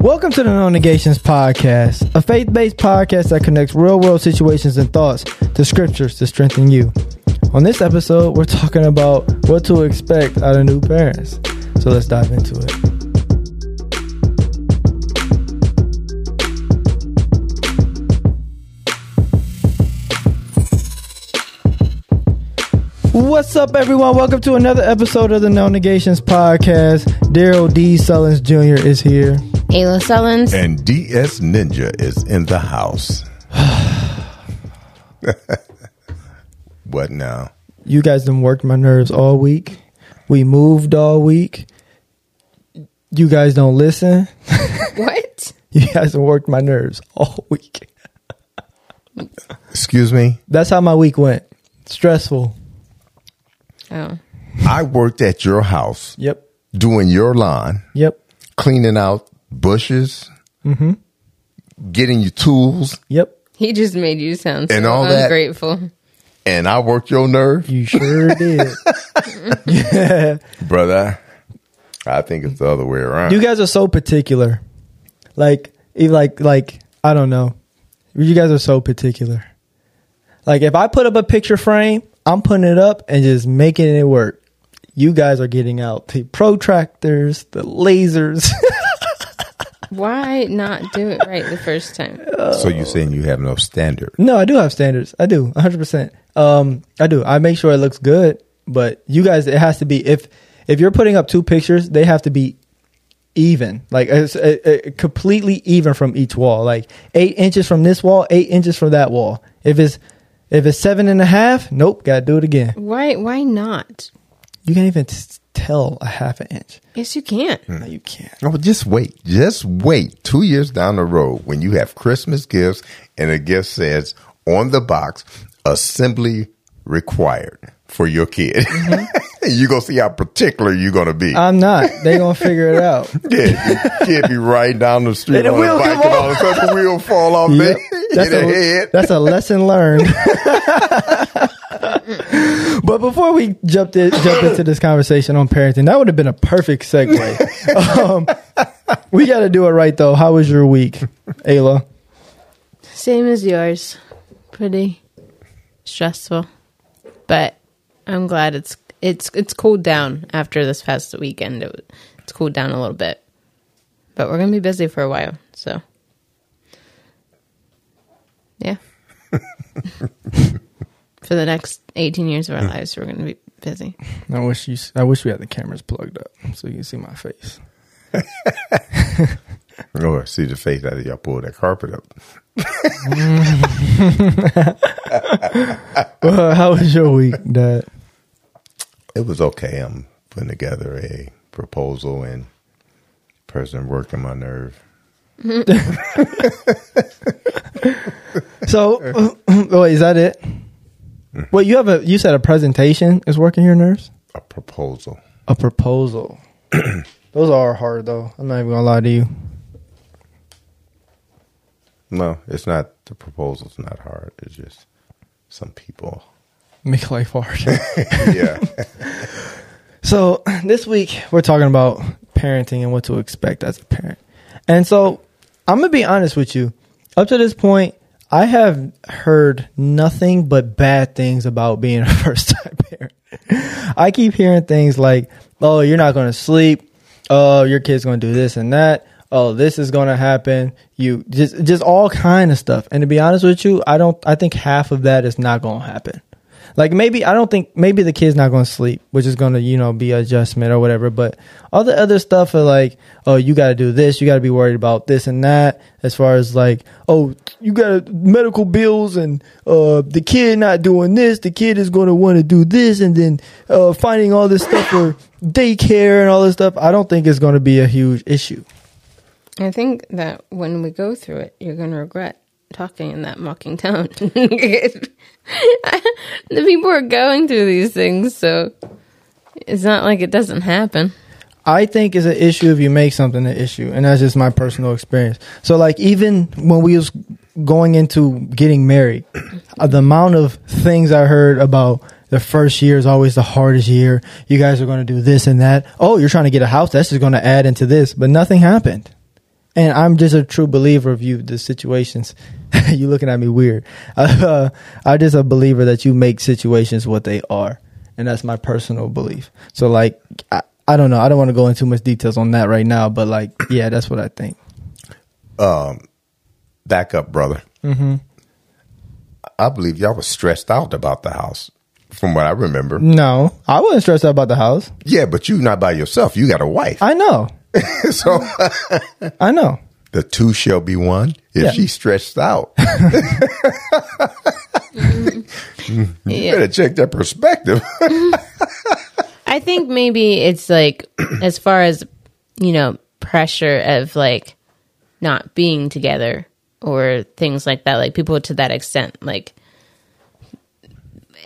Welcome to the No Negations Podcast, a faith based podcast that connects real world situations and thoughts to scriptures to strengthen you. On this episode, we're talking about what to expect out of new parents. So let's dive into it. What's up, everyone? Welcome to another episode of the No Negations Podcast. Darrell D. Sullins Jr. is here. Ayla Sullins. And DS Ninja is in the house. what now? You guys done worked my nerves all week. We moved all week. You guys don't listen. what? You guys done worked my nerves all week. Excuse me? That's how my week went. Stressful. Oh. I worked at your house Yep. doing your lawn, Yep. cleaning out bushes, Mm-hmm. getting you tools, Yep. He just made you sound so And all that- ungrateful. and I worked your nerve. You sure did. yeah. Brother, I think it's the other way around. You guys are so particular. Like, like, like, I don't know. You guys are so particular. Like, if I put up a picture frame, I'm putting it up and just making it work. You guys are getting out the protractors, the lasers. Why not do it right the first time? so you're saying you have no standard? no, I do have standards. I do, 100%. Um, I do. I make sure it looks good, but you guys, it has to be, if, if you're putting up two pictures, they have to be even, like it's, uh, uh, completely even from each wall. Like eight inches from this wall, eight inches from that wall. If it's if it's seven and a half, nope, gotta do it again. Why why not? You can't even t- tell a half an inch. Yes you can. Hmm. No, you can't. Oh, just wait. Just wait. Two years down the road, when you have Christmas gifts and a gift says on the box, assembly required for your kid. Mm-hmm. you gonna see how particular you're gonna be. I'm not. They gonna figure it out. yeah, you can't be right down the street And the on a wheel bike come and all of a sudden the wheel fall off Yep. there, That's a a, head. that's a lesson learned. but before we jumped in, jump into this conversation on parenting, that would have been a perfect segue. um, we got to do it right though. How was your week, Ayla? Same as yours. Pretty stressful. But I'm glad it's it's it's cooled down after this past weekend. It, it's cooled down a little bit. But we're gonna be busy for a while, so yeah. for the next 18 years of our hmm. lives, we're gonna be busy. I wish you. I wish we had the cameras plugged up so you can see my face. I see the face after y'all pull that carpet up. Well, how was your week, Dad? It was okay. I'm putting together a proposal and person working my nerve. So, wait, is that it? Mm-hmm. Wait, you have a. You said a presentation is working your nerves. A proposal. A proposal. Those are hard though. I'm not even gonna lie to you. No, it's not. The proposal's not hard. It's just some people. Make life hard. Yeah. So this week we're talking about parenting and what to expect as a parent. And so I'm gonna be honest with you. Up to this point, I have heard nothing but bad things about being a first time parent. I keep hearing things like, "Oh, you're not gonna sleep. Oh, your kid's gonna do this and that. Oh, this is gonna happen. You just just all kind of stuff." And to be honest with you, I don't. I think half of that is not gonna happen. Like maybe I don't think maybe the kid's not going to sleep, which is going to you know be adjustment or whatever. But all the other stuff are like, oh, you got to do this, you got to be worried about this and that. As far as like, oh, you got medical bills and uh the kid not doing this, the kid is going to want to do this, and then uh finding all this stuff for daycare and all this stuff. I don't think it's going to be a huge issue. I think that when we go through it, you're going to regret talking in that mocking tone. the people are going through these things, so it's not like it doesn't happen. I think it's an issue if you make something an issue, and that's just my personal experience. So, like, even when we was going into getting married, uh, the amount of things I heard about the first year is always the hardest year. You guys are going to do this and that. Oh, you're trying to get a house. That's just going to add into this, but nothing happened. And I'm just a true believer of you. The situations, you looking at me weird. Uh, I'm just a believer that you make situations what they are, and that's my personal belief. So like, I, I don't know. I don't want to go into too much details on that right now, but like, yeah, that's what I think. Um, Back up, brother. Mm-hmm. I believe y'all was stressed out about the house, from what I remember. No, I wasn't stressed out about the house. Yeah, but you not by yourself. You got a wife. I know. so I know. the two shall be one. If Yeah. she's stressed out, you Yeah. better check that perspective. I think maybe it's like as far as you know pressure of like not being together or things like that like people to that extent like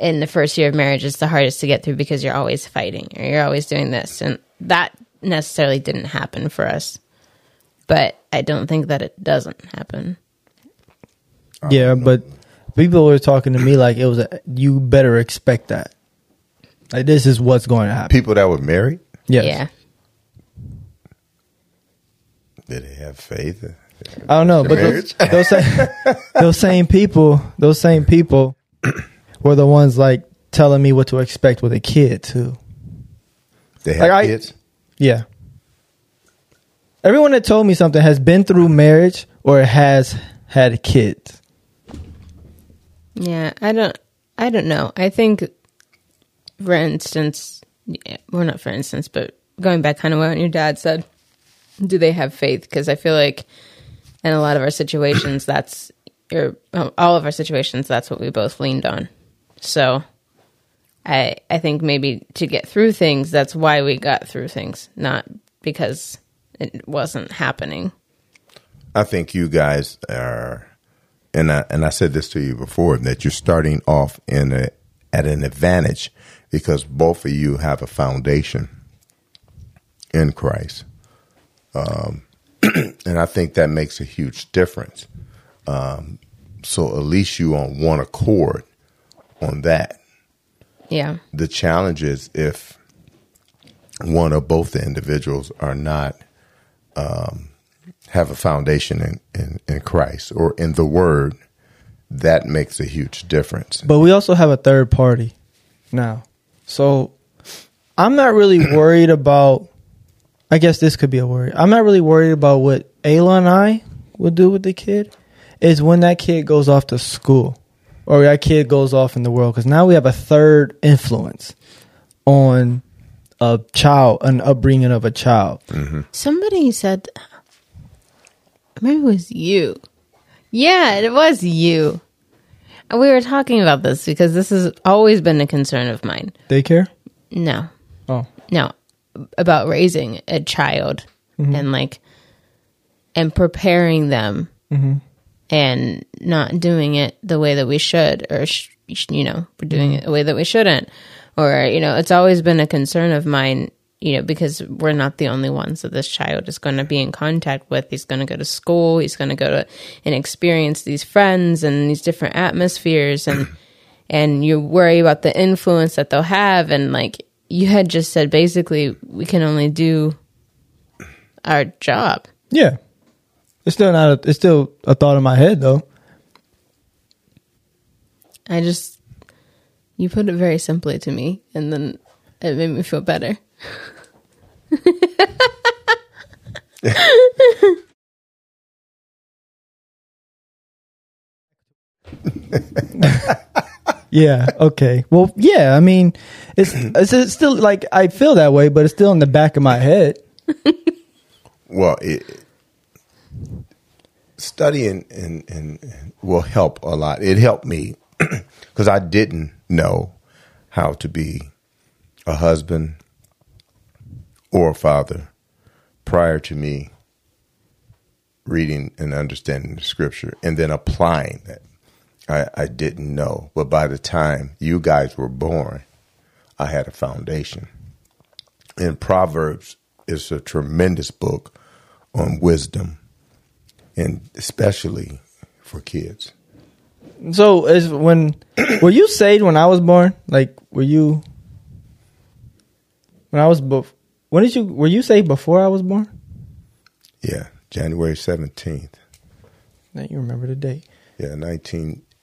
in the first year of marriage it's the hardest to get through because you're always fighting or you're always doing this and that necessarily didn't happen for us but I don't think that it doesn't happen oh, Yeah, but people were talking to me like it was a, you better expect that. Like this is what's going to happen. People that were married, Yes. yeah did they have faith? I don't know, but those, those same, those same people, those same people were the ones like telling me what to expect with a kid too. They have Like, I- kids. Yeah. Everyone that told me something has been through marriage or has had kids. Yeah, I don't I don't know. I think for instance, yeah, well not for instance, but going back kind of what your dad said, do they have faith? Because I feel like in a lot of our situations that's or um, all of our situations that's what we both leaned on. So I I think maybe to get through things that's why we got through things, not because it wasn't happening. I think you guys are, and I and I said this to you before that you're starting off in a at an advantage because both of you have a foundation in Christ, um, and I think that makes a huge difference. Um, so at least you on one accord on that. Yeah. The challenge is if one or both the individuals are not um, have a foundation in, in, in Christ or in the Word, that makes a huge difference. But we also have a third party now. So I'm not really worried about I guess this could be a worry. I'm not really worried about what Ayla and I would do with the kid. Is when that kid goes off to school or that kid goes off in the world. Because now we have a third influence on a child, an upbringing of a child. Mm-hmm. Somebody said, maybe it was you. Yeah, it was you. And We were talking about this because this has always been a concern of mine. Daycare? No, Oh. no, about raising a child mm-hmm. and like, and preparing them mm-hmm. And not doing it the way that we should, or, sh- you know, we're doing it the way that we shouldn't. Or, you know, it's always been a concern of mine, you know, because we're not the only ones that this child is going to be in contact with. He's going to go to school, he's going to go to and experience these friends and these different atmospheres and, and you worry about the influence that they'll have. And like you had just said, basically, we can only do our job. Yeah. It's still not a, it's still a thought in my head though. I just, you put it very simply to me, and then it made me feel better. Yeah. Okay. Well, yeah. I mean, it's, it's it's still like I feel that way, but it's still in the back of my head. Well, it, studying and, and, and will help a lot. It helped me because I didn't know how to be a husband or a father prior to me reading and understanding the scripture and then applying that. I, I didn't know. But by the time you guys were born, I had a foundation. And Proverbs is a tremendous book on wisdom, and especially for kids. So, is when were you saved when I was born? Like, were you when I was bef- when did you were you saved before I was born? Yeah, January 17th. Now you remember the date. Yeah,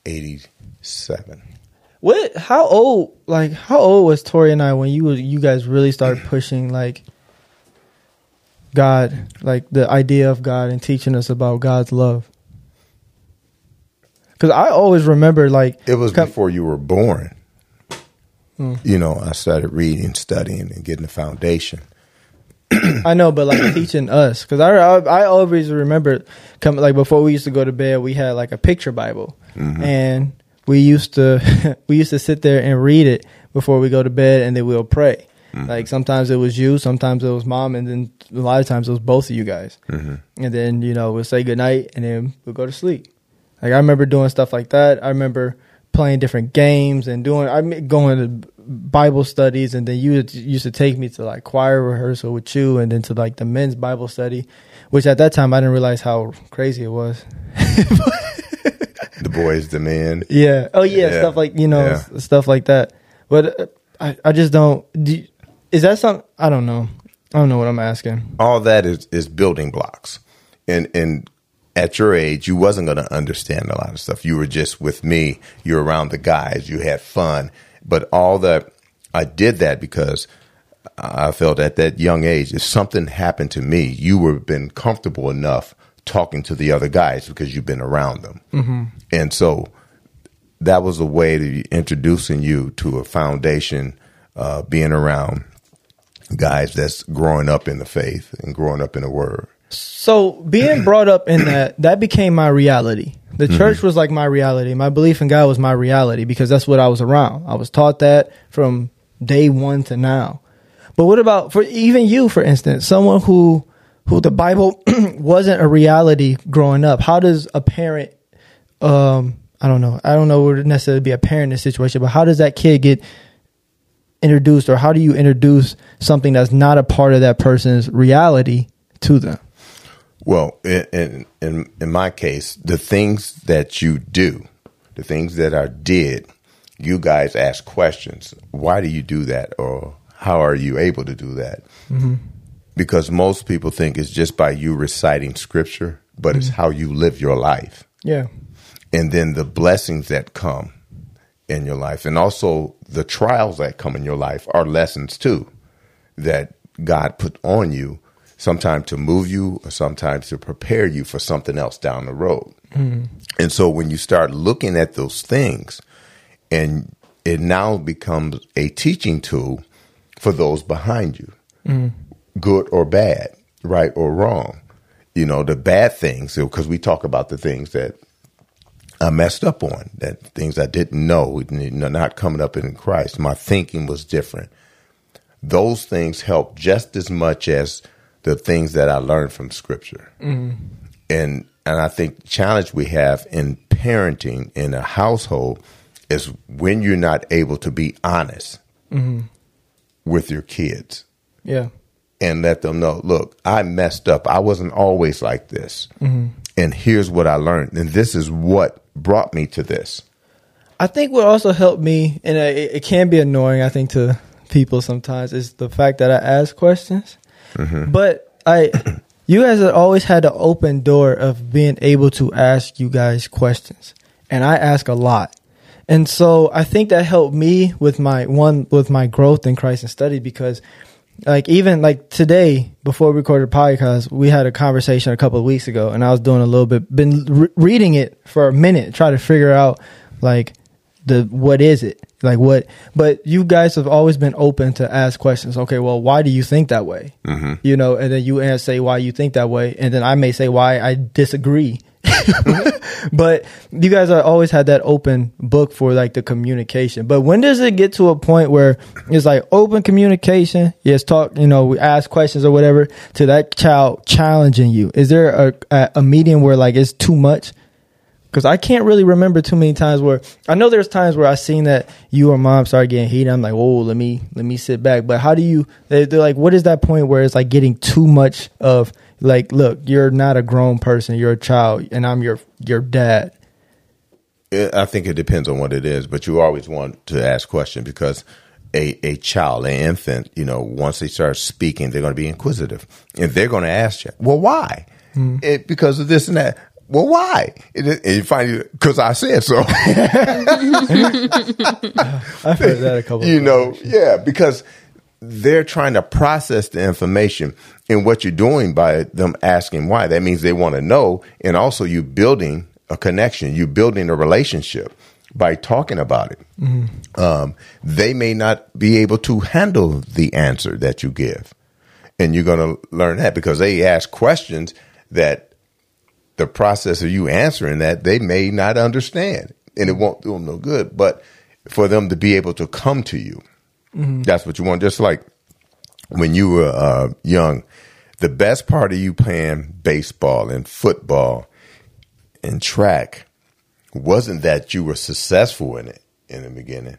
1987. What? How old? Like how old was Tori and I when you was- you guys really started pushing like God, like the idea of God and teaching us about God's love? Because I always remember like It was com- before you were born. Hmm. You know, I started reading, studying, and getting the foundation. I know, but like teaching us, because I, I I always remember coming like before we used to go to bed, we had like a picture Bible, mm-hmm. and we used to we used to sit there and read it before we go to bed, and then we'll pray. Like sometimes it was you, sometimes it was mom, and then a lot of times it was both of you guys. And then you know we'll say goodnight, and then we'll go to sleep. Like I remember doing stuff like that. I remember playing different games and doing. I mean, going to Bible studies, and then you used to take me to like choir rehearsal with you, and then to like the men's Bible study, which at that time I didn't realize how crazy it was. The boys, the men. Yeah. Oh yeah, Yeah. stuff like you know Yeah. stuff like that. But uh, I I just don't. Do you- is that something? I don't know. I don't know what I'm asking. all that is is building blocks and and at your age you wasn't going to understand a lot of stuff you were just with me you're around the guys you had fun but all that i did that because i felt at that young age if something happened to me you were been comfortable enough talking to the other guys because you've been around them and so that was a way to introducing you to a foundation uh, being around guys that's growing up in the faith and growing up in the word. So being brought up in that, that became my reality. The church was like my reality. My belief in God was my reality because that's what I was around. I was taught that from day one to now. But what about for even you, for instance, someone who who the Bible wasn't a reality growing up? How does a parent um I don't know. I don't know would necessarily be a parent in this situation, but how does that kid get introduced or how do you introduce something that's not a part of that person's reality to them? Well, in, in in in my case, the things that you do, the things that are did, you guys ask questions. Why do you do that, or how are you able to do that? Mm-hmm. Because most people think it's just by you reciting scripture, but it's mm-hmm. how you live your life. Yeah. and then the blessings that come in your life and also the trials that come in your life are lessons too that God put on you sometimes to move you or sometimes to prepare you for something else down the road. Mm-hmm. And so when you start looking at those things and it now becomes a teaching tool for those behind you, mm. good or bad, right or wrong. You know, the bad things, because we talk about the things that I messed up on, that things I didn't know, you know, not coming up in Christ. My thinking was different. Those things help just as much as the things that I learned from Scripture. Mm-hmm. And and I think the challenge we have in parenting in a household is when you're not able to be honest mm-hmm. with your kids Yeah. and let them know, look, I messed up. I wasn't always like this. Mm-hmm. And here's what I learned. And this is what brought me to this. I think what also helped me, and it, it can be annoying, I think, to people sometimes, is the fact that I ask questions. Mm-hmm. But I, you guys have always had the open door of being able to ask you guys questions, and I ask a lot. And so I think that helped me with my one with my growth in Christ and study because like even like today before we recorded the podcast we had a conversation a couple of weeks ago and i was doing a little bit been re- reading it for a minute try to figure out like the what is it? Like what but you guys have always been open to ask questions. Okay well why do you think that way? Mm-hmm. you know and then you say why you think that way and then i may say why i disagree but you guys have always had that open book for like the communication. But when does it get to a point where it's like open communication? Yes, talk. You know, we ask questions or whatever to that child challenging you. Is there a a, a medium where like it's too much? Because I can't really remember too many times where I know there's times where I seen that you or mom start getting heated. I'm like, oh, let me let me sit back. But how do you? They're like, what is that point where it's like getting too much of like, look, you're not a grown person, you're a child, and I'm your your dad. I think it depends on what it is, but you always want to ask questions because a, a child, an infant, you know, once they start speaking, they're going to be inquisitive and they're going to ask you, well, why? Hmm. It, because of this and that. Well, why? And, you find because I said so. I've heard that a couple. you know, yeah, because they're trying to process the information and what you're doing by them asking why. That means they want to know, and also you building a connection, you building a relationship by talking about it. Um, they may not be able to handle the answer that you give, and you're going to learn that because they ask questions that the process of you answering that they may not understand and it won't do them no good but for them to be able to come to you that's what you want just like when you were uh, young the best part of you playing baseball and football and track wasn't that you were successful in it in the beginning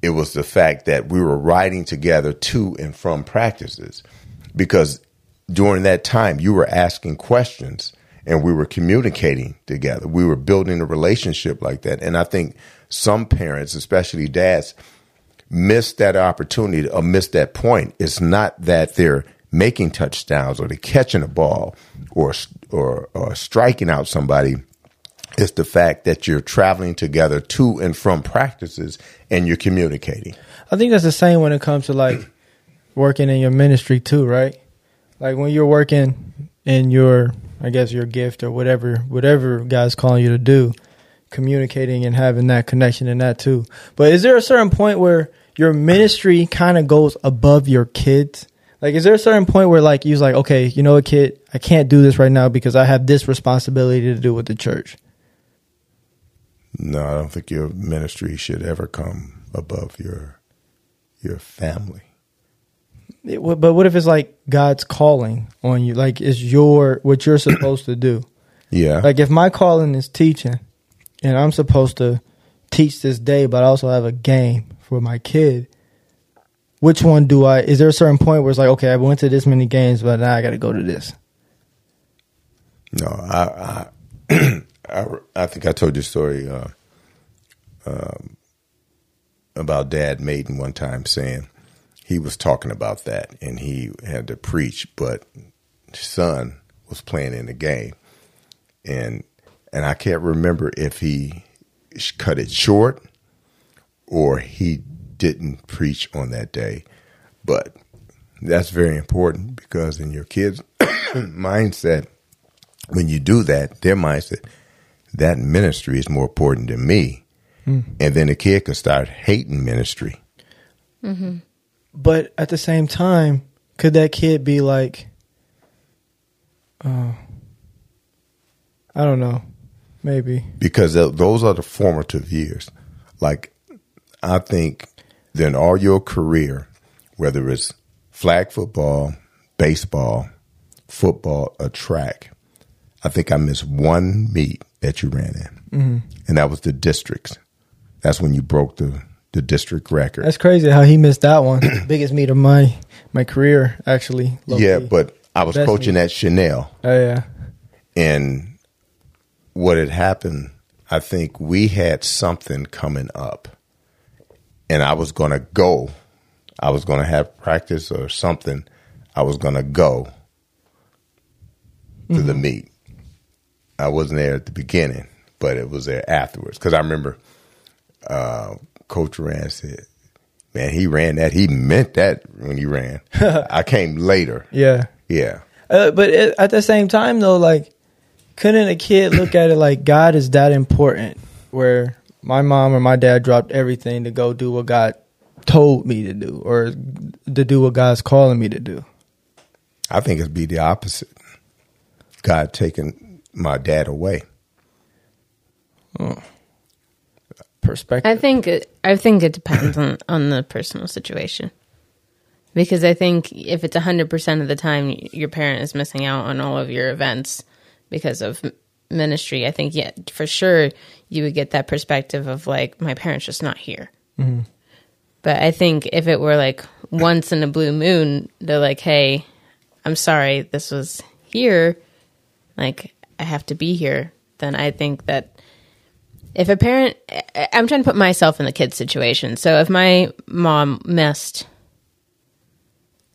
it was the fact that we were riding together to and from practices because during that time you were asking questions and we were communicating together. We were building a relationship like that. And I think some parents, especially dads, miss that opportunity or miss that point. It's not that they're making touchdowns or they're catching a ball or or, or striking out somebody. It's the fact that you're traveling together to and from practices and you're communicating. I think that's the same when it comes to like working in your ministry too, right? Like when you're working in your, I guess your gift or whatever, whatever God's calling you to do, communicating and having that connection and that too. But is there a certain point where your ministry kind of goes above your kids? Like, is there a certain point where like you're like, okay, you know what, kid, I can't do this right now because I have this responsibility to do with the church. No, I don't think your ministry should ever come above your your family. It- but what if it's like God's calling on you? Like, it's your what you're supposed to do. Yeah. Like if my calling is teaching and I'm supposed to teach this day, but I also have a game for my kid, which one do I is there a certain point where it's like, okay, I went to this many games, but now I gotta go to this. No, I, I, I, I think I told you a story uh, um, about Dad Maiden one time saying he was talking about that and he had to preach, but son was playing in the game, and and I can't remember if he cut it short or he didn't preach on that day, but that's very important because in your kids' mindset when you do that, their mindset, that ministry is more important than me. And then the kid could start hating ministry. But at the same time, could that kid be like uh, I don't know. Maybe. because those are the formative years. Like, I think then all your career, whether it's flag football, baseball, football, or track, I think I missed one meet that you ran in, mm-hmm. and that was the districts. That's when you broke the the district record. That's crazy how he missed that one. Biggest meet of my my career, actually. yeah, key. but I was Best coaching at Chanel. oh yeah, And what had happened, I think we had something coming up. And I was going to go. I was going to have practice or something. I was going to go to the meet. I wasn't there at the beginning, but it was there afterwards. Because I remember uh, Coach Rand said, Man, he ran that. He meant that when he ran. I came later. yeah. Yeah. Uh, but it, at the same time, though, like, couldn't a kid look at it like God is that important? Where my mom or my dad dropped everything to go do what God told me to do, or to do what God's calling me to do. I think it'd be the opposite. God taking my dad away. Hmm. Perspective. I think it, I think it depends on on the personal situation. Because I think if it's 100% of the time your parent is missing out on all of your events because of ministry, I think yeah, for sure you would get that perspective of like my parents just not here. Mm-hmm. But I think if it were like once in a blue moon, they're like, "Hey, I'm sorry, this was here. Like I have to be here." Then I think that if a parent i'm trying to put myself in the kid's situation so if my mom missed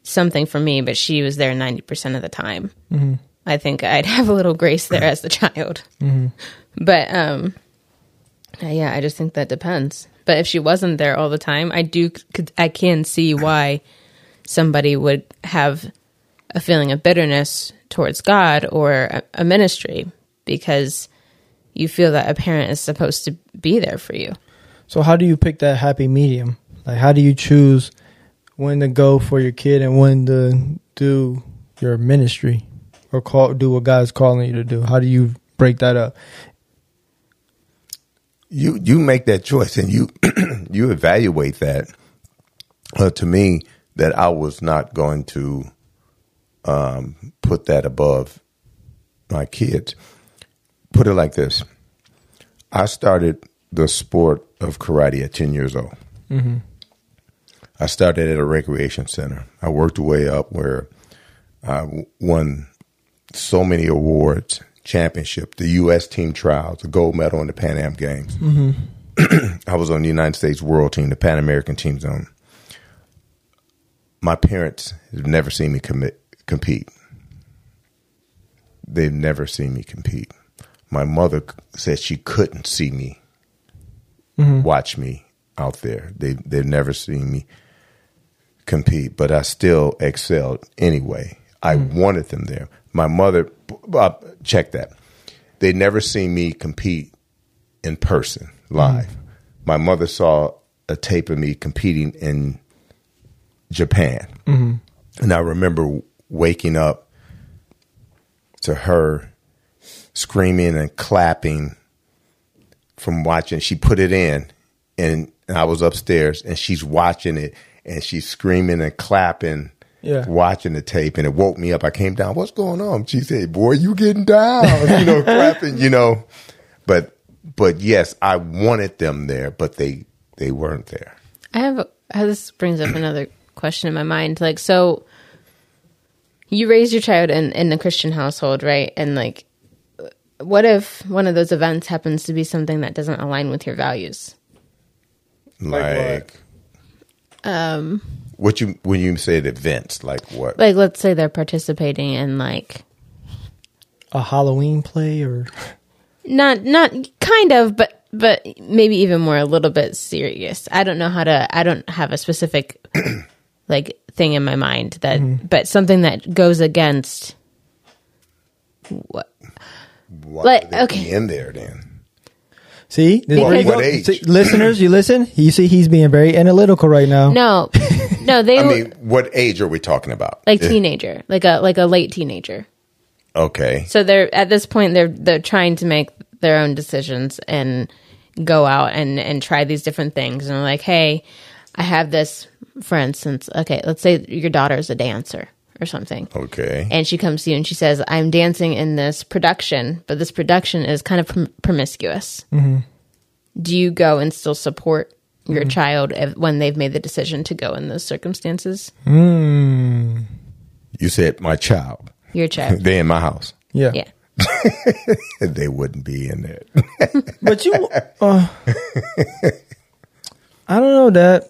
something for me but she was there 90% of the time mm-hmm. I think I'd have a little grace there as the child. But um, yeah, I just think that depends. But if she wasn't there all the time, I do I can see why somebody would have a feeling of bitterness towards God or a, a ministry because you feel that a parent is supposed to be there for you. So how do you pick that happy medium? Like how do you choose when to go for your kid and when to do your ministry or call do what God's calling you to do? How do you break that up? you you make that choice and you you evaluate that. Uh, to me, that I was not going to um, put that above my kids. Put it like this: I started the sport of karate at ten years old. I started at a recreation center. I worked way up where I won so many awards, championship, the U.S. team trials, a gold medal in the Pan Am Games. Mm-hmm. I was on the United States World Team, the Pan American Team Zone. My parents have never seen me commit, compete. They've never seen me compete. My mother said she couldn't see me, mm-hmm. watch me out there. They they've never seen me compete, but I still excelled anyway. I mm-hmm. wanted them there. My mother, uh, check that. They never seen me compete in person live. My mother saw a tape of me competing in Japan, and I remember waking up to her screaming and clapping from watching. She put it in, and I was upstairs, and she's watching it, and she's screaming and clapping. Yeah. Watching the tape and it woke me up. I came down. What's going on? She said, "Boy, you getting down?" You know, clapping. You know, but but yes, I wanted them there, but they they weren't there. I have uh, this brings up another question in my mind. Like, so you raised your child in in a Christian household, right? And like, what if one of those events happens to be something that doesn't align with your values? Like, Um, what you when you said events, like what? like, let's say they're participating in like A Halloween play or not not kind of, but but maybe even more a little bit serious. I don't know how to. I don't have a specific like thing in my mind that, mm-hmm. but something that goes against what Why like, okay. be in there then. See, this is where you What go. age? See, listeners, you listen. You see, he's being very analytical right now. No, no, they I mean, what age are we talking about? like Eh, teenager, like a like a late teenager. Okay, So they're at this point they're they're trying to make their own decisions and go out and and try these different things and they're like, hey, I have this. For instance, okay, let's say your daughter is a dancer or something. okay. And she comes to you and she says, I'm dancing in this production, but this production is kind of prom- promiscuous. Do you go and still support your child if, when they've made the decision to go in those circumstances? Mm, you said my child. Your child. They in my house. yeah. Yeah. They wouldn't be in there. But you, uh, I don't know that.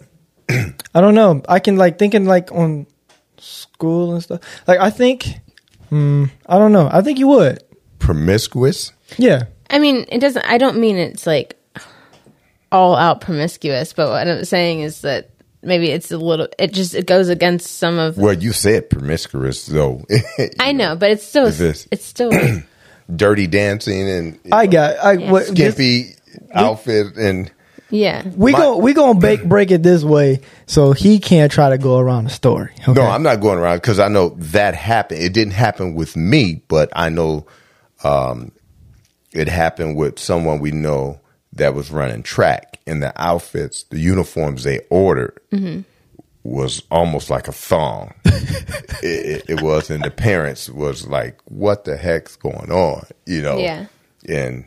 I don't know. I can like thinking like on school and stuff. Like I think, hmm, I don't know. I think you would. Promiscuous. Yeah. I mean, it doesn't, I don't mean it's like all out promiscuous, but what I'm saying is that maybe it's a little, it just, it goes against some of, Well, you said promiscuous, though. I know, but it's still, Is this- it's still, Dirty dancing and I got. I what, this- skimpy outfit and yeah. we My- go. We gonna break break it this way, so he can't try to go around the story. Okay? No, I'm not going around because I know that happened. It didn't happen with me, but I know um, it happened with someone we know that was running track. And the outfits, the uniforms they ordered was almost like a thong. it, it, it was, and the parents was like, "What the heck's going on?" You know. Yeah. And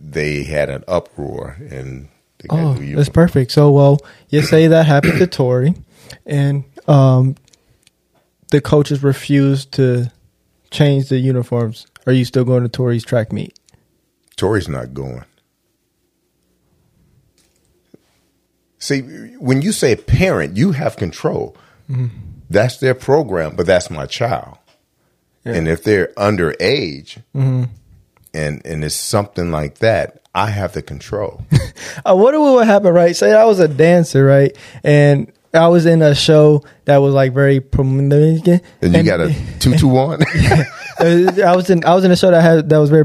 they had an uproar, and they got Oh, that's perfect. So, well, you say that happened to Tori, and um, the coaches refused to change the uniforms. Are you still going to Tori's track meet? Tori's not going. See, when you say parent, you have control. That's their program, but that's my child. And if they're underage, Mm-hmm. and and it's something like that, I have the control. I wonder what would happen, right? Say I was a dancer, right? And I was in a show that was like very prominent. And you got a two two one. Uh, I was in I was in a show that had that was very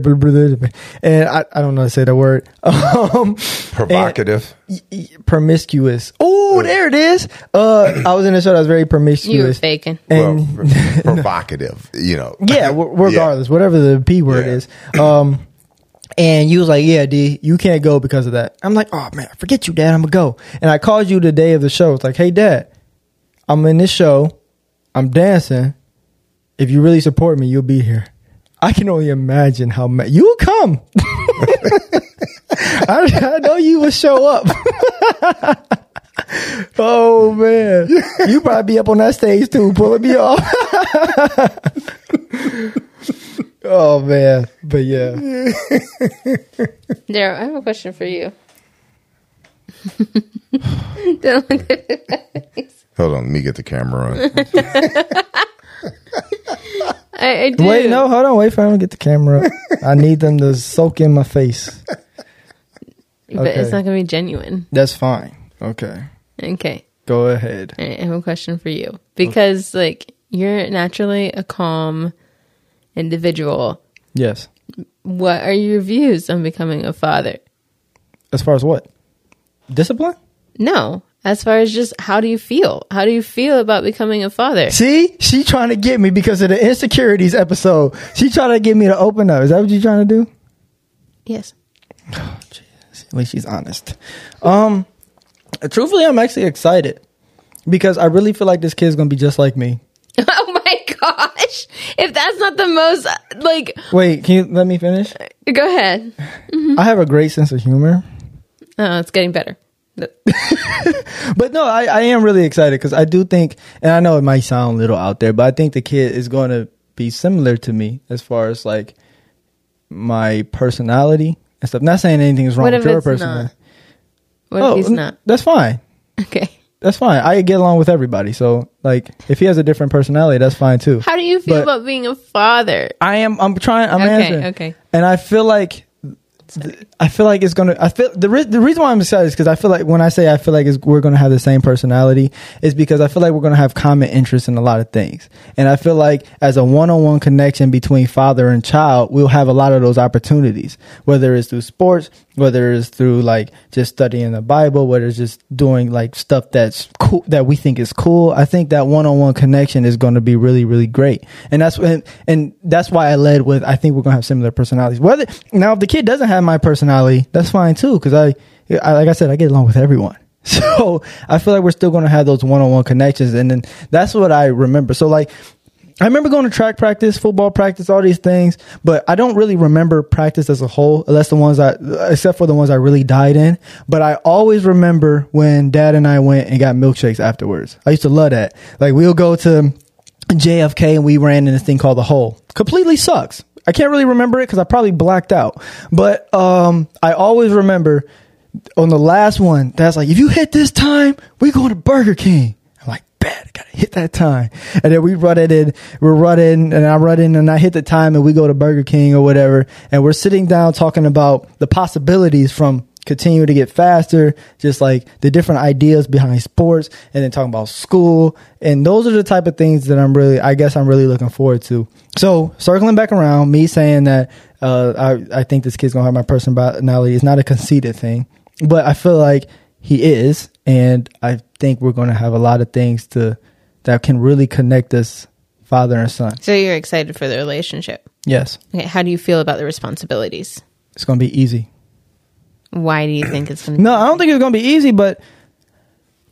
and I, I don't know how to say the word um Provocative. y- y- promiscuous. Oh, there it is. Uh, I was in a show that was very promiscuous. You were faking. and well, provocative. You know. yeah, w- regardless, whatever the p word Yeah. is. Um, and you was like, "Yeah, D, you can't go because of that." I'm like, "Oh man, forget you, Dad. I'm gonna go." And I called you the day of the show. It's like, "Hey, Dad, I'm in this show. I'm dancing. If you really support me, you'll be here." I can only imagine how ma- you'll come. I, I know you will show up. oh man, you probably be up on that stage too, pulling me off. oh man, but yeah, Darrell, I have a question for you. Don't look at it. Hold on, let me get the camera on. I, I do. wait, no, hold on, wait for him to get the camera. up. I need them to soak in my face. but it's not going to be genuine. That's fine. Okay, Okay. go ahead. I have a question for you because, like, you're naturally a calm individual. Yes. What are your views on becoming a father? As far as what discipline? No, as far as just how do you feel? How do you feel about becoming a father? See, she trying to get me because of the insecurities episode. She trying to get me to open up. Is that what you're trying to do? Yes. At least she's honest. Um, truthfully, I'm actually excited because I really feel like this kid's gonna be just like me. Gosh! If that's not the most, like, Wait, can you let me finish? go ahead. I have a great sense of humor, Oh, it's getting better. but no, I, I am really excited because I do think, and I know it might sound a little out there, but I think the kid is going to be similar to me as far as like my personality and stuff. Not saying anything is wrong with your personality. not? What Oh, he's not? That's fine. Okay. That's fine. I get along with everybody. So like, if he has a different personality, that's fine too. How do you feel But- about being a father? I am. I'm trying. I'm Okay, answering. okay. And I feel like. I feel like it's gonna. I feel the re- the reason why I'm excited is because I feel like when I say I feel like we're gonna have the same personality is because I feel like we're gonna have common interests in a lot of things, and I feel like as a one on one connection between father and child, we'll have a lot of those opportunities, whether it's through sports, whether it's through like just studying the Bible, whether it's just doing like stuff that's cool that we think is cool. I think that one on one connection is going to be really really great, and that's when and that's why I led with I think we're gonna have similar personalities. Whether now if the kid doesn't have my personality, that's fine too because I, I like I said I get along with everyone. So I feel like we're still going to have those one on one connections, and then that's what I remember. So like. I remember going to track practice, football practice, all these things, but I don't really remember practice as a whole, unless the ones I, except for the ones I really died in. But I always remember when dad and I went and got milkshakes afterwards. I used to love that. Like we'll go to JFK and we ran in this thing called the hole. Completely sucks. I can't really remember it because I probably blacked out. But um, I always remember on the last one, that's like, if you hit this time, we going to Burger King. I'm like, bad, I gotta hit that time. And then we run it in, we're running, and I run in and I hit the time and we go to Burger King or whatever. And we're sitting down talking about the possibilities from continue to get faster, just like the different ideas behind sports, and then talking about school. And those are the type of things that I'm really, I guess I'm really looking forward to. So circling back around, me saying that uh, I, I think this kid's gonna have my personality is not a conceited thing, but I feel like he is, and I think we're gonna have a lot of things to that can really connect us, father and son. So you're excited for the relationship. Yes, Okay, how do you feel about the responsibilities? it's gonna be easy. Why do you think it's going to No, I don't think it's gonna be easy, but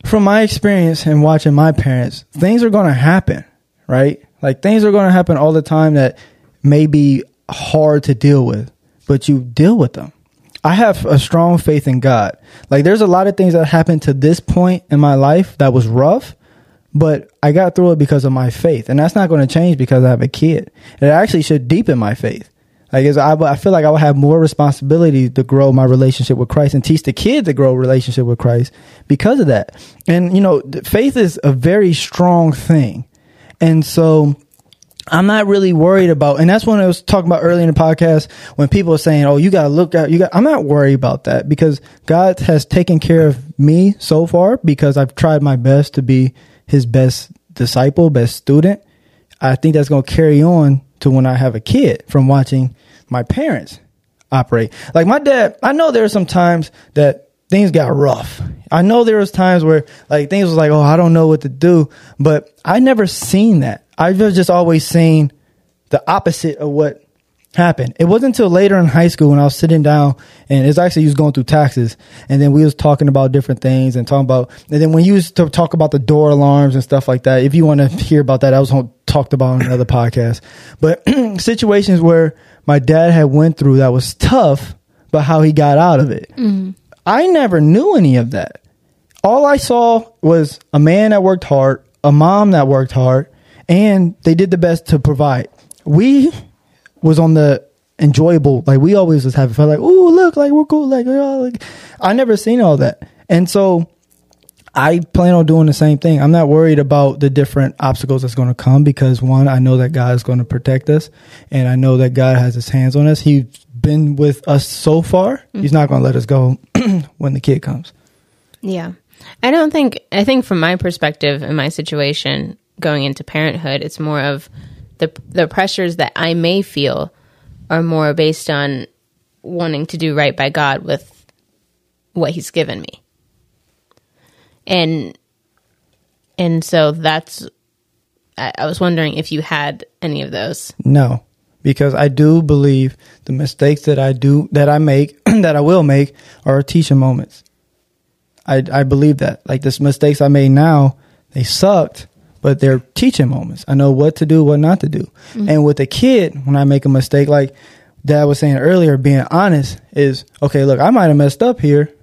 from my experience and watching my parents, things are gonna happen, right? Like things are gonna happen all the time that may be hard to deal with, but you deal with them. I have a strong faith in God. Like there's a lot of things that happened to this point in my life that was rough, but I got through it because of my faith, and that's not going to change because I have a kid. It actually should deepen my faith. Like as I, I feel like I would have more responsibility to grow my relationship with Christ and teach the kid to grow relationship with Christ because of that. And you know, faith is a very strong thing, and so I'm not really worried about, and that's when I was talking about earlier in the podcast when people are saying, "Oh, you got to look out." You got. I'm not worried about that because God has taken care of me so far because I've tried my best to be His best disciple, best student. I think that's going to carry on to when I have a kid from watching my parents operate. Like my dad, I know there are some times that things got rough. I know there was times where like things was like, oh, I don't know what to do, but I never seen that. I've just always seen the opposite of what happened. It wasn't until later in high school when I was sitting down and it's actually he was going through taxes and then we was talking about different things and talking about and then when you used to talk about the door alarms and stuff like that, if you want to hear about that, I was talked about on another podcast. But situations where my dad had went through that was tough, but how he got out of it. Mm-hmm. I never knew any of that. All I saw was a man that worked hard, a mom that worked hard, and they did the best to provide. We was on the enjoyable, like we always was having fun, like, oh look, like we're cool, like, oh, like I never seen all that, and so I plan on doing the same thing. I'm not worried about the different obstacles that's going to come because one, I know that God is going to protect us, and I know that God has His hands on us. He's been with us so far. He's not going to let us go when the kid comes. Yeah. I don't think, I think from my perspective and my situation going into parenthood, it's more of the, the pressures that I may feel are more based on wanting to do right by God with what he's given me. And, and so that's, I, I was wondering if you had any of those. No, because I do believe the mistakes that I do that I make that I will make are teaching moments. I I believe that. Like this mistakes I made now, they sucked, but they're teaching moments. I know what to do, what not to do. Mm-hmm. And with a kid, when I make a mistake, like Dad was saying earlier, being honest is okay. Look, I might have messed up here,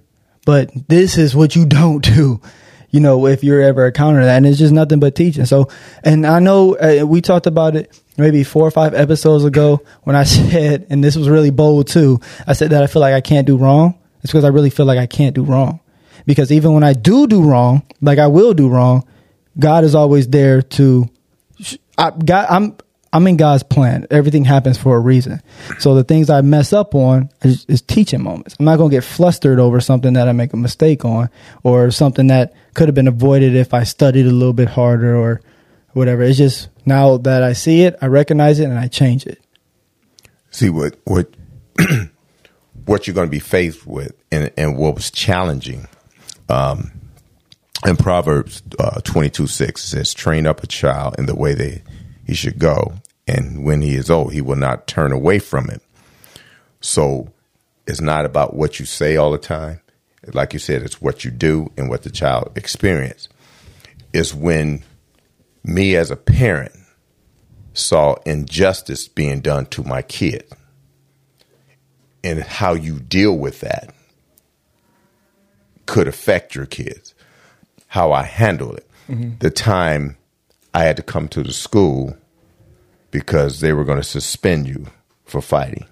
but this is what you don't do. You know, if you're ever encounter that, and it's just nothing but teaching. So, and I know uh, we talked about it maybe four or five episodes ago when I said, and this was really bold too. I said that I feel like I can't do wrong. It's because I really feel like I can't do wrong. Because even when I do do wrong, like I will do wrong, God is always there to. I, God, I'm I'm in God's plan. Everything happens for a reason. So the things I mess up on is, is teaching moments. I'm not gonna get flustered over something that I make a mistake on, or something that could have been avoided if I studied a little bit harder or whatever. It's just now that I see it, I recognize it, and I change it. See what what what you're going to be faced with, and and what was challenging. Um, in Proverbs uh, 22 6 says, Train up a child in the way they he should go, and when he is old, he will not turn away from it. So it's not about what you say all the time. Like you said, it's what you do and what the child experience. It's when me as a parent saw injustice being done to my kid and how you deal with that could affect your kids. How I handle it. Mm-hmm. The time I had to come to the school because they were going to suspend you for fighting.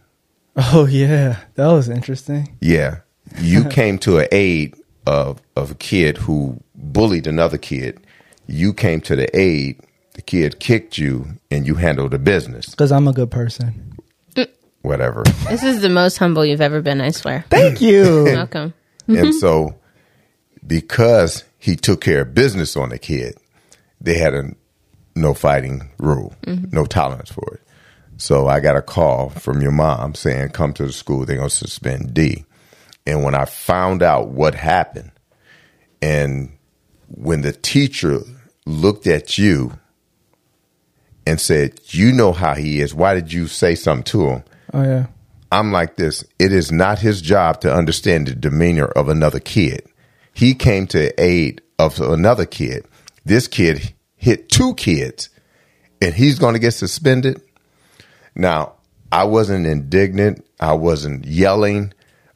Oh yeah, that was interesting. Yeah. You came to an aid of of a kid who bullied another kid. You came to the aid, the kid kicked you and you handled the business. Because I'm a good person. Whatever. This is the most humble you've ever been, I swear. Thank you. Welcome. and so because he took care of business on the kid, they had a no fighting rule, mm-hmm. no tolerance for it. So I got a call from your mom saying, "Come to the school. They're gonna suspend D." And when I found out what happened, and when the teacher looked at you and said, "You know how he is. Why did you say something to him?" oh yeah. I'm like this. It is not his job to understand the demeanor of another kid. He came to aid of another kid. This kid hit two kids and he's going to get suspended. Now, I wasn't indignant. I wasn't yelling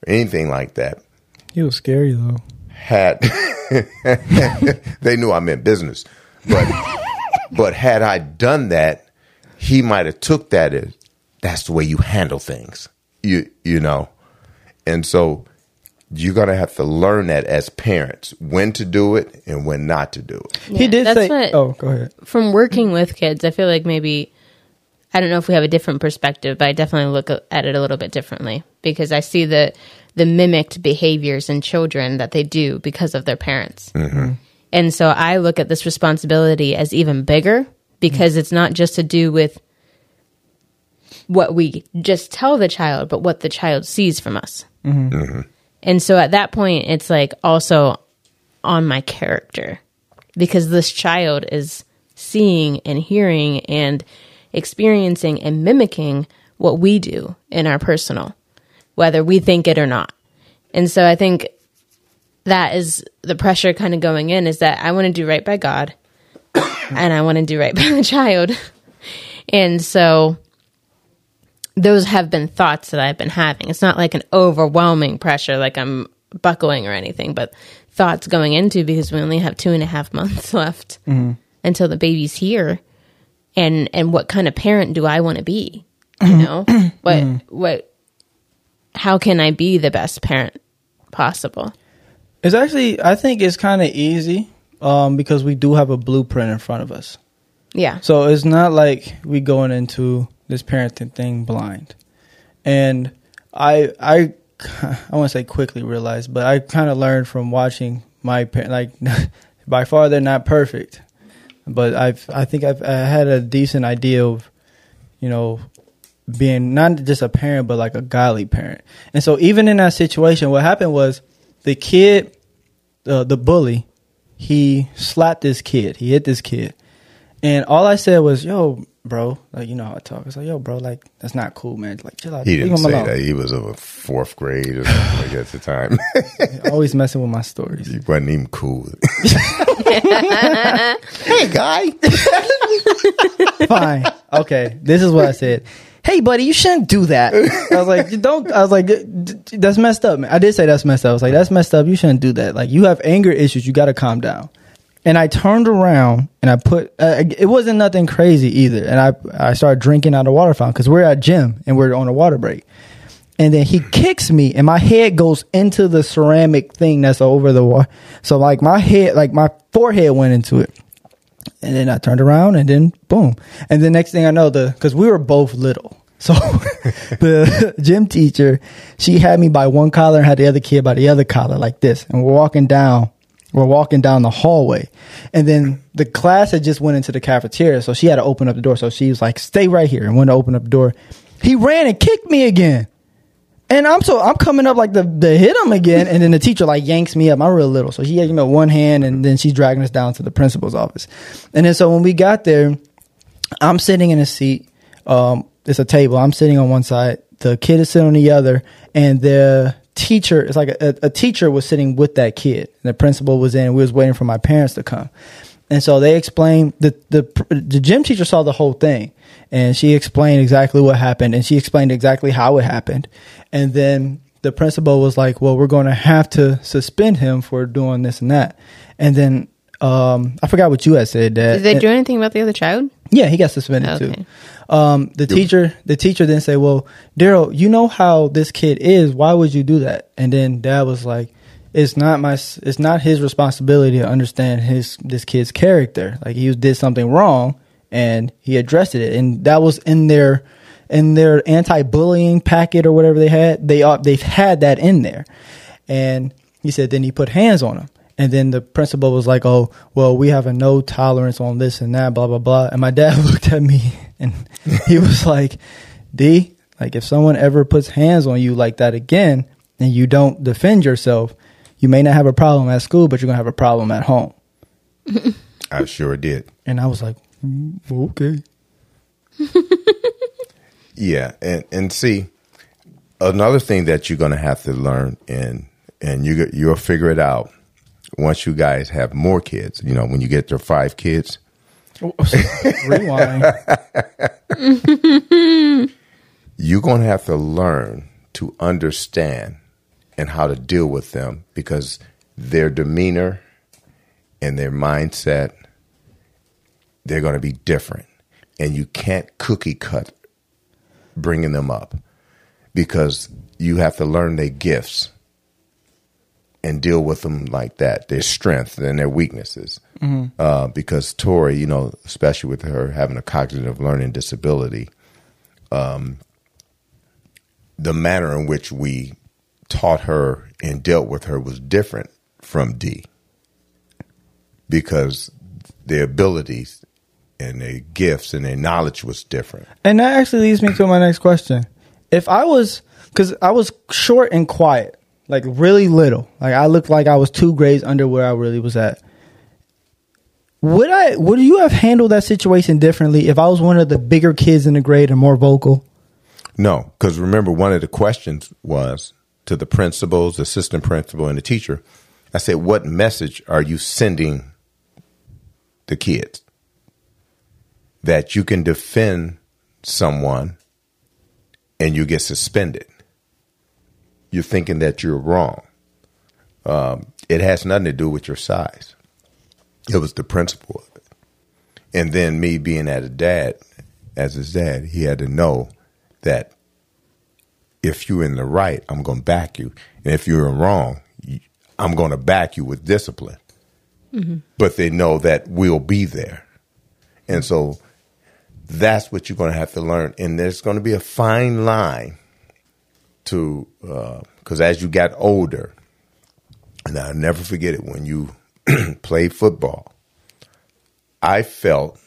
or anything like that. He was scary though. Had they knew I meant business, but but had I done that, he might have took that as that's the way you handle things. You you know, and so you're gonna have to learn that as parents when to do it and when not to do it. he did that's say. what- oh, go ahead. from working with kids, I feel like maybe I don't know if we have a different perspective, but I definitely look at it a little bit differently because I see the the mimicked behaviors in children that they do because of their parents. Mm-hmm. Mm-hmm. And so I look at this responsibility as even bigger because it's not just to do with what we just tell the child, but what the child sees from us. Mm-hmm. And so at that point, it's like also on my character because this child is seeing and hearing and experiencing and mimicking what we do in our personal, whether we think it or not. And so I think that is the pressure kind of going in is that I want to do right by God and I want to do right by the child. And so those have been thoughts that I've been having. It's not like an overwhelming pressure, like I'm buckling or anything, but thoughts going into because we only have two and a half months left mm-hmm. until the baby's here. And and what kind of parent do I want to be? You mm-hmm. know what mm-hmm. what? How can I be the best parent possible? It's actually, I think it's kind of easy um, because we do have a blueprint in front of us. Yeah, So it's not like we going into this parenting thing blind. And I, I, I want to say quickly realized, but I kind of learned from watching my parent. Like, by far, they're not perfect, but I've, I think I've I had a decent idea of, you know, being not just a parent, but like a godly parent. And so, even in that situation, what happened was the kid, uh, the bully, he slapped this kid. He hit this kid. And all I said was, "Yo, bro, like you know how I talk." It's like, "Yo, bro, like that's not cool, man. Like chill out." He didn't say alone." that. He was of a fourth grade or something like that at the time. Always messing with my stories. he wasn't even cool. hey, guy. Fine, okay. This is what I said. Hey, buddy, you shouldn't do that. I was like, don't. I was like, "D- d- that's messed up, man. I did say that's messed up. I was like, that's messed up. You shouldn't do that. Like, you have anger issues. You got to calm down. And I turned around and I put. Uh, it wasn't nothing crazy either. And I I started drinking out of water fountain because we're at gym and we're on a water break. and then he kicks me and my head goes into the ceramic thing that's over the wall so like my head like my forehead went into it and then i turned around and then boom and the next thing i know the because we were both little so the gym teacher she had me by one collar and had the other kid by the other collar like this and we're walking down we're walking down the hallway and then the class had just went into the cafeteria so she had to open up the door so she was like stay right here and went to open up the door he ran and kicked me again and I'm so I'm coming up like the the hit him again, and then the teacher like yanks me up. I'm real little, so she yanks me up one hand, and then she's dragging us down to the principal's office. And then so when we got there, I'm sitting in a seat. Um, it's a table. I'm sitting on one side. The kid is sitting on the other, and the teacher it's like a, a teacher was sitting with that kid. And the principal was in. And we was waiting for my parents to come. And so they explained the the the gym teacher saw the whole thing, and she explained exactly what happened, and she explained exactly how it happened, and then the principal was like, "Well, we're going to have to suspend him for doing this and that," and then um, I forgot what you had said. That Did they do anything about the other child? yeah, he got suspended Okay. too. Um, the teacher, the teacher then say, "Well, Darrell, you know how this kid is. Why would you do that?" And then Dad was like, "It's not my. It's not his responsibility to understand his this kid's character. Like he did something wrong, and he addressed it. And that was in their in their anti-bullying packet or whatever they had. They are they've had that in there." And he said, then he put hands on him. And then the principal was like, "Oh, well, we have a no tolerance on this and that, blah blah blah." And my dad looked at me and he was like, "D, like if someone ever puts hands on you like that again, and you don't defend yourself, you may not have a problem at school, but you're gonna have a problem at home." I sure did. And I was like, "Mm, "Okay." Yeah, and and see, another thing that you're going to have to learn, and and you you'll figure it out once you guys have more kids. You know, when you get your five kids, Oh, rewind. you're going to have to learn to understand and how to deal with them because their demeanor and their mindset they're going to be different and you can't cookie cut bringing them up because you have to learn their gifts and deal with them like that their strengths and their weaknesses uh, because tori you know especially with her having a cognitive learning disability um, the manner in which we taught her and dealt with her was different from D because their abilities and their gifts and their knowledge was different. And that actually leads me to my next question. If I was, because I was short and quiet, like really little, like I looked like I was two grades under where I really was at. Would I? Would you have handled that situation differently if I was one of the bigger kids in the grade and more vocal? No, because remember, one of the questions was to the principals, assistant principal, and the teacher. I said, "What message are you sending the kids that you can defend someone and you get suspended? You're thinking that you're wrong. Um, it has nothing to do with your size. It was the principle of it, and then me being at a dad, as his dad, he had to know." that if you're in the right, I'm going to back you. And if you're wrong, I'm going to back you with discipline. Mm-hmm. But they know that we'll be there. And so that's what you're going to have to learn. And there's going to be a fine line to, because uh, as you got older, and I'll never forget it when you played football, I felt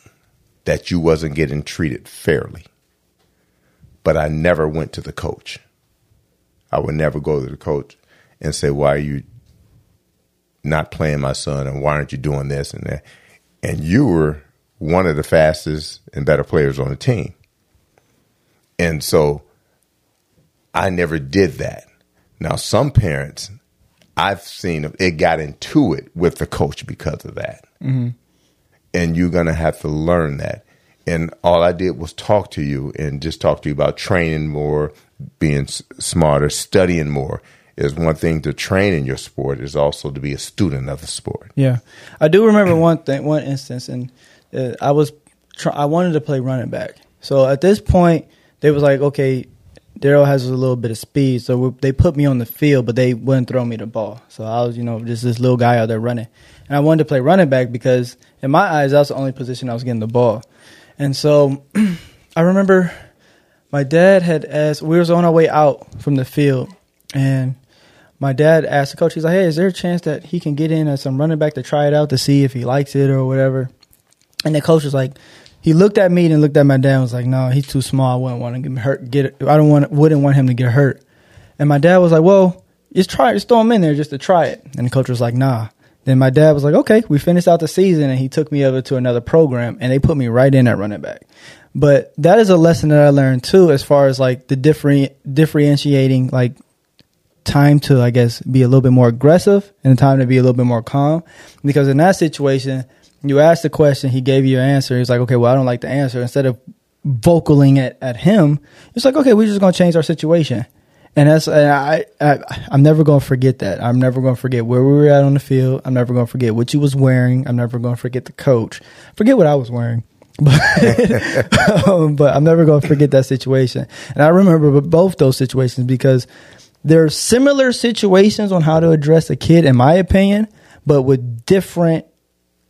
that you wasn't getting treated fairly but I never went to the coach. I would never go to the coach and say, "Why are you not playing my son? And why aren't you doing this and that?" And you were one of the fastest and better players on the team, and so I never did that. Now, some parents, I've seen it got into it with the coach because of that, mm-hmm. and you're gonna have to learn that and all I did was talk to you and just talk to you about training more, being smarter, studying more. Is one thing to train in your sport is also to be a student of the sport. Yeah, I do remember one thing, one instance, and uh, I was try- I wanted to play running back. So at this point, they was like, okay, Darrell has a little bit of speed, so they put me on the field, but they wouldn't throw me the ball. So I was, you know, just this little guy out there running, and I wanted to play running back because in my eyes, that was the only position I was getting the ball. And so I remember my dad had asked, we was on our way out from the field, and my dad asked the coach, he's like, hey, is there a chance that he can get in as some running back to try it out to see if he likes it or whatever? And the coach was like, he looked at me and looked at my dad and was like, no, he's too small. I wouldn't want to get hurt. Get I don't want, wouldn't want him to get hurt. And my dad was like, well, just try it. Just throw him in there just to try it. And the coach was like, nah. Then my dad was like, okay, we finished out the season and he took me over to another program and they put me right in at running back. But that is a lesson that I learned too, as far as like the different differentiating like time to, I guess, be a little bit more aggressive and time to be a little bit more calm. Because in that situation, you asked the question, he gave you your answer. He's like, okay, well, I don't like the answer. Instead of vocaling at, at him, it's like, okay, we're just going to change our situation. And that's and I, I I'm never gonna forget that. I'm never gonna forget where we were at on the field. I'm never gonna forget what you was wearing. I'm never gonna forget the coach. Forget what I was wearing. But, um, but I'm never gonna forget that situation. And I remember both those situations because there are similar situations on how to address a kid, in my opinion, but with different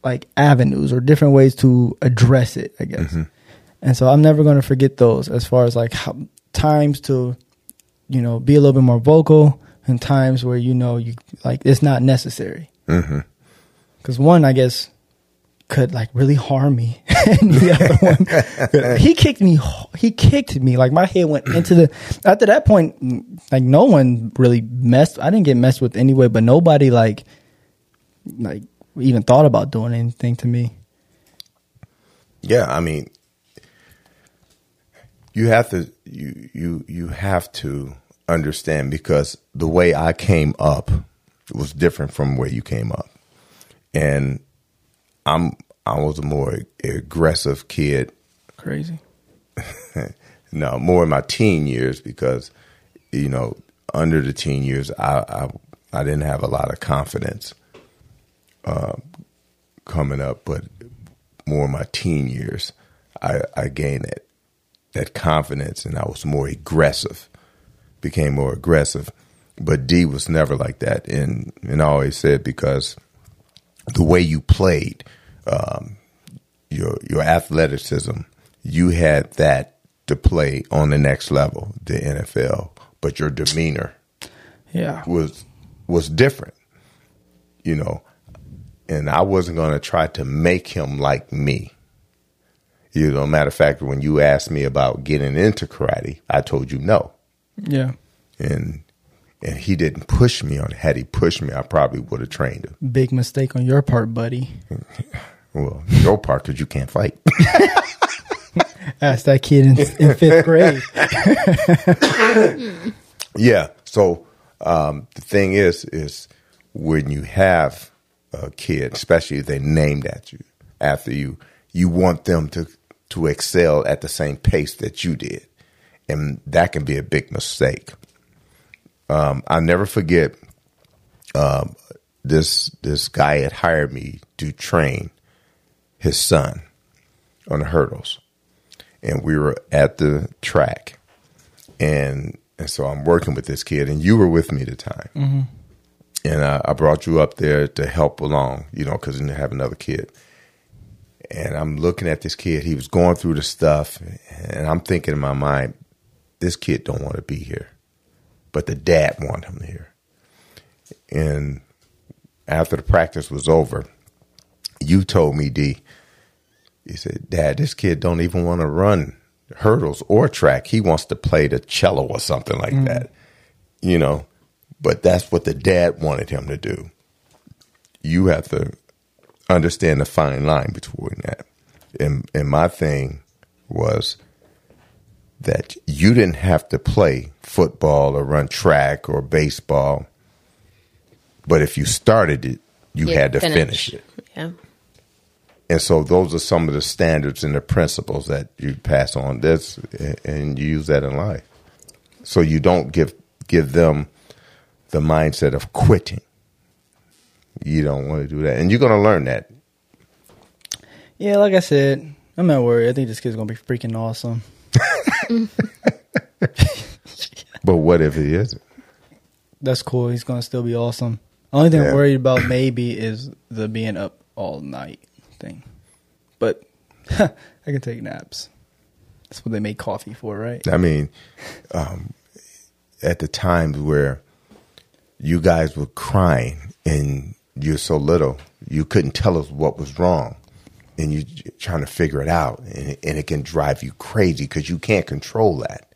like avenues or different ways to address it. I guess. Mm-hmm. And so I'm never gonna forget those as far as like how, times to you know, be a little bit more vocal in times where you know you like it's not necessary. Because mm-hmm. one, I guess, could like really harm me, and the other one, he kicked me. He kicked me like my head went into the. After that point, like no one really messed. I didn't get messed with anyway, but nobody like, like even thought about doing anything to me. Yeah, I mean, you have to you you you have to understand because the way I came up was different from where you came up, and I'm I was a more aggressive kid. Crazy. no, more in my teen years because you know under the teen years I I, I didn't have a lot of confidence uh, coming up, but more in my teen years I I gained it that confidence and I was more aggressive, became more aggressive. But D was never like that. And, and I always said because the way you played, um, your, your athleticism, you had that to play on the next level, the NFL, but your demeanor Yeah. was was different, you know. And I wasn't going to try to make him like me. You know, matter of fact, when you asked me about getting into karate, I told you no, Yeah. and and he didn't push me on. it. Had he pushed me, I probably would have trained him. Big mistake on your part, buddy. Well, your part because you can't fight. Ask that kid in, in fifth grade. Yeah. So um, the thing is, is when you have a kid, especially if they named at you after you, you want them to to excel at the same pace that you did, and that can be a big mistake. Um, I'll never forget um, this this guy had hired me to train his son on the hurdles, and we were at the track, and and so I'm working with this kid, and you were with me at the time, and I, I brought you up there to help along, you know, because I have another kid. And I'm looking at this kid. He was going through the stuff, and I'm thinking in my mind, this kid don't want to be here, but the dad want him here. And after the practice was over, you told me, D, you said, Dad, this kid don't even want to run hurdles or track. He wants to play the cello or something like mm. that. You know, but that's what the dad wanted him to do. You have to understand the fine line between that. And and my thing was that you didn't have to play football or run track or baseball. But if you started it, you Yeah, had to finish it. Yeah. And so those are some of the standards and the principles that you pass on this and you use that in life. So you don't give give them the mindset of quitting. You don't want to do that. And you're going to learn that. Yeah, like I said, I'm not worried. I think this kid's gonna be freaking awesome. But what if it isn't? That's cool. He's gonna still be awesome. Only thing Yeah. I'm worried about maybe is the being up all night thing. But I can take naps. That's what they make coffee for, right? I mean, um, at the times where you guys were crying and you're so little, you couldn't tell us what was wrong. And you're trying to figure it out. And it, and it can drive you crazy because you can't control that.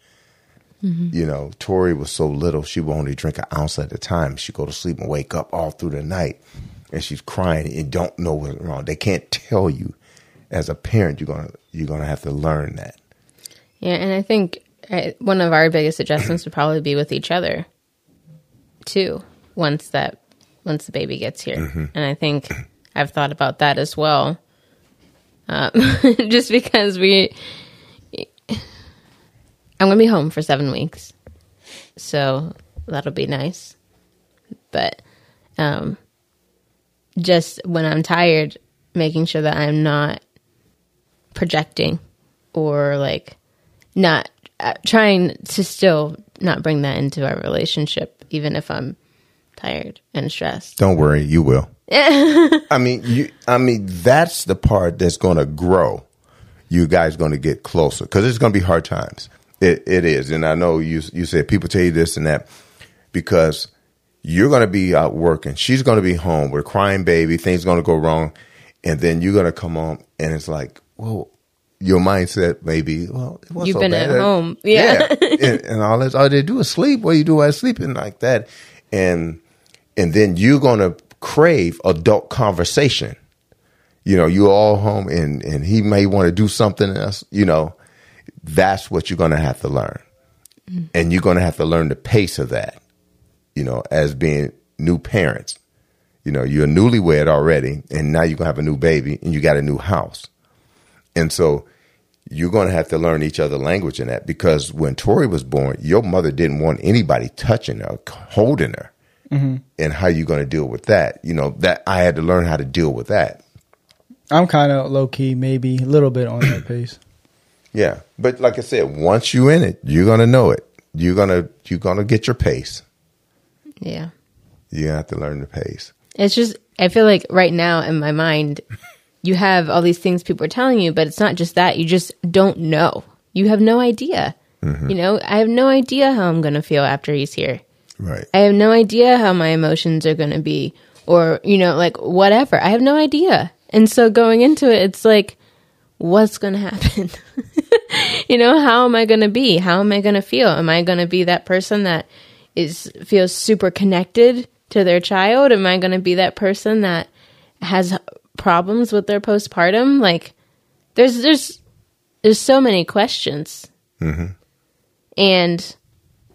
You know, Tori was so little, she would only drink an ounce at a time. She'd go to sleep and wake up all through the night. And she's crying and don't know what's wrong. They can't tell you. As a parent, you're gonna you're gonna have to learn that. Yeah, and I think uh, one of our biggest adjustments would probably be with each other, too. Once that, once the baby gets here, Mm-hmm. and I think I've thought about that as well. Um, just because we, I'm gonna be home for seven weeks, so that'll be nice. But, um, just when I'm tired, making sure that I'm not projecting or like not uh, trying to still not bring that into our relationship even if i'm tired and stressed Don't worry, you will. I mean, you. I mean, that's the part that's going to grow. You guys going to get closer because it's going to be hard times. It it is, and I know you. You said people tell you this and that because you're going to be out working. She's going to be home with a crying baby. Things going to go wrong, and then you're going to come home, and it's like, well, your mindset maybe. Well, it wasn't You've so been bad. at home. Yeah. and, and all this. All they do is sleep. What do you do while sleeping like that? And and then you're gonna crave adult conversation. You know, you're all home, and and he may want to do something else. You know, that's what you're gonna have to learn, mm. and you're gonna have to learn the pace of that. You know, as being new parents. You know, you're newlywed already, and now you're gonna have a new baby, and you got a new house, and so you're going to have to learn each other language in that because when Tori was born, your mother didn't want anybody touching her, holding her. Mm-hmm. And how you going to deal with that? You know, that I had to learn how to deal with that. I'm kind of low key, maybe a little bit on that pace. Yeah. But like I said, once you in it, you're going to know it. You're going to you're going to get your pace. yeah You have to learn the pace. it's just i feel like right now in my mind you have all these things people are telling you but it's not just that you just don't know You have no idea. Mm-hmm. You know, I have no idea how I'm going to feel after he's here. Right. I have no idea how my emotions are going to be or, you know, like whatever. I have no idea. And so going into it, it's like, what's going to happen? you know, how am I going to be? How am I going to feel? Am I going to be that person that is feels super connected to their child? Am I going to be that person that has problems with their postpartum? Like there's there's there's so many questions. Mm-hmm. And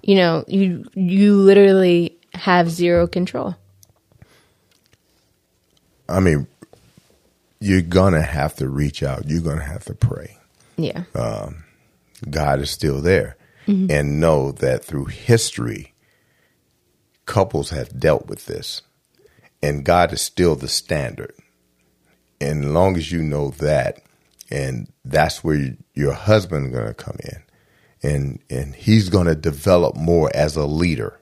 you know, you you literally have zero control. I mean, you're gonna have to reach out. You're gonna have to pray. Yeah. Um, God is still there, mm-hmm. and know that through history, couples have dealt with this, and God is still the standard. And long as you know that, and that's where you, your husband going to come in, and and he's going to develop more as a leader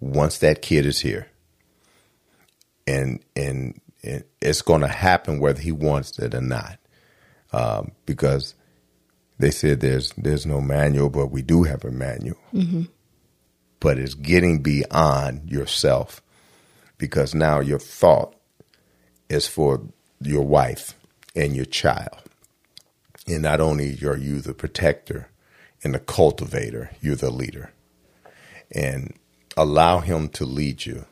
once that kid is here, and and, and it's going to happen whether he wants it or not, um, because they said there's there's no manual, but we do have a manual. But it's getting beyond yourself because now your thought is for your wife and your child. And not only are you the protector and the cultivator, you're the leader. And allow him to lead you.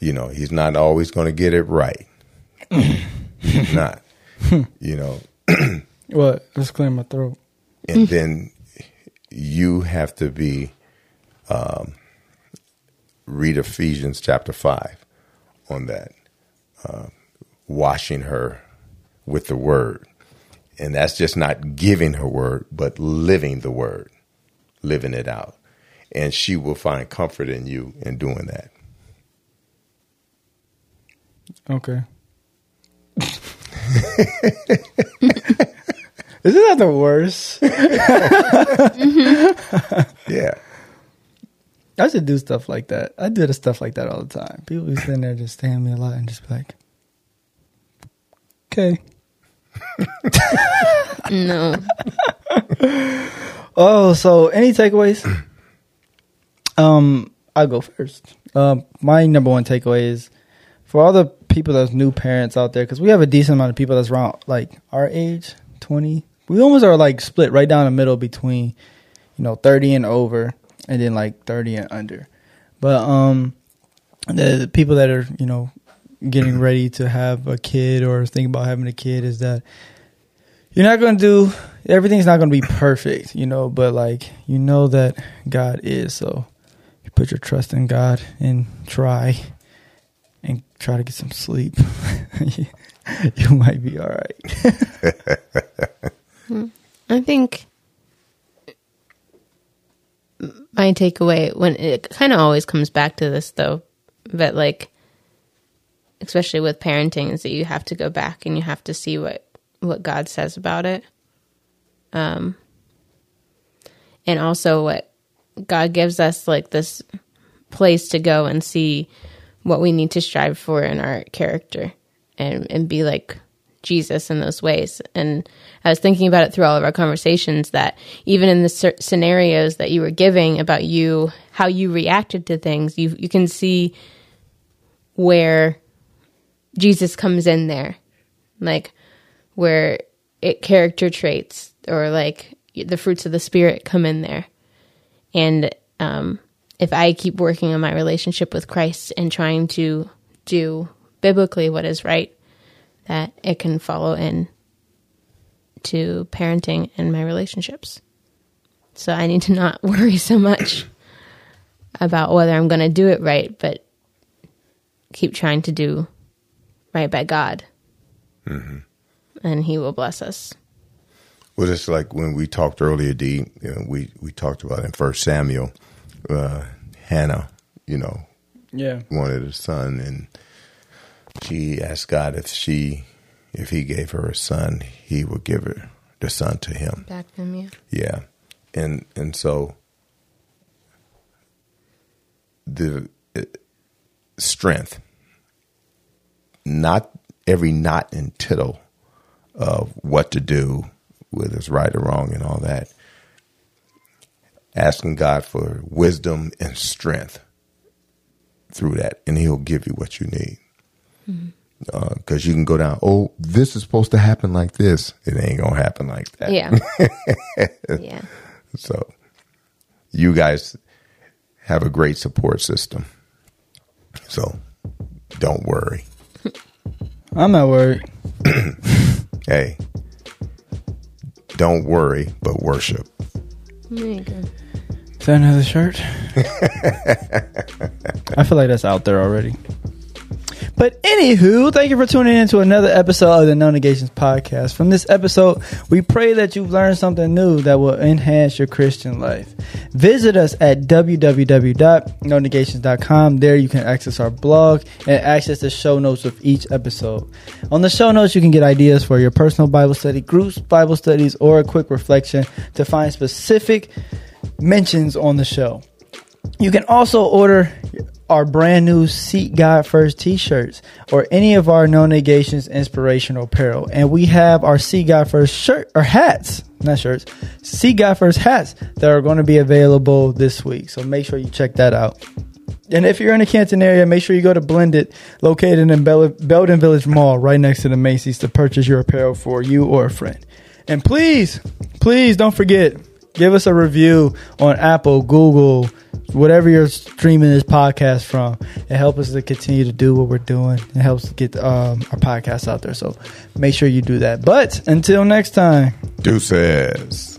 You know, he's not always going to get it right. he's not. You know, What? Let's clear my throat. and then you have to be um, read Ephesians chapter five on that, uh, washing her with the word, and that's just not giving her word, but living the word, living it out, and she will find comfort in you in doing that. Okay. Isn't that the worst? Yeah, I should do stuff like that. I do the stuff like that all the time. People be sitting there just staring at me a lot and just be like, okay. No. Oh, so any takeaways? um, I'll go first. Um, my number one takeaway is for all the people that's new parents out there, because we have a decent amount of people that's around like our age, twenty. We almost are like split right down the middle between, you know, thirty and over, and then like thirty and under. But um, the, the people that are you know getting ready to have a kid or think about having a kid is that you're not going to do everything's not going to be perfect, you know, but like you know that God is. So you put your trust in God and try and try to get some sleep. you might be all right. Hmm. I think my takeaway when it kind of always comes back to this though, but like especially with parenting is that you have to go back and you have to see what what God says about it. Um and also what God gives us like this place to go and see what we need to strive for in our character and and be like Jesus in those ways. And I was thinking about it through all of our conversations that even in the scenarios that you were giving about you, how you reacted to things, you you can see where Jesus comes in there, like where it character traits or like the fruits of the spirit come in there. And um, if I keep working on my relationship with Christ and trying to do biblically what is right, that it can follow in to parenting and my relationships. So I need to not worry so much about whether I'm going to do it right, but keep trying to do right by God. And He will bless us. Well, it's like when we talked earlier, D. You know, we we talked about in First Samuel, uh, Hannah. You know, Yeah. wanted a son, and she asked God if she, if He gave her a son, He would give her the son to him. Back to you. Yeah, and and so the uh, strength, not every knot and tittle of what to do, whether it's right or wrong and all that, asking God for wisdom and strength through that, and He'll give you what you need. Mm-hmm. Uh, because you can go down, oh, this is supposed to happen like this. It ain't gonna happen like that. Yeah. yeah. So, you guys have a great support system. So, don't worry. I'm not worried. Hey, don't worry, but worship. There you go. Is that another shirt? I feel like that's out there already. But anywho, thank you for tuning in to another episode of the No Negations podcast. From this episode, we pray that you've learned something new that will enhance your Christian life. Visit us at www.nonegations.com. There you can access our blog and access the show notes of each episode. On the show notes, you can get ideas for your personal Bible study, groups, Bible studies, or a quick reflection to find specific mentions on the show. You can also order our brand new Seek God First t-shirts or any of our No Negations inspirational apparel. And we have our Seek God First shirt or hats, not shirts, Seek God First hats that are going to be available this week. So make sure you check that out. And if you're in the Canton area, make sure you go to Blended, located in Bel- Belden Village Mall, right next to the Macy's, to purchase your apparel for you or a friend. And please, please don't forget, give us a review on Apple, Google, whatever you're streaming this podcast from. It helps us to continue to do what we're doing. It helps get um, our podcast out there. So make sure you do that. But until next time. Deuces.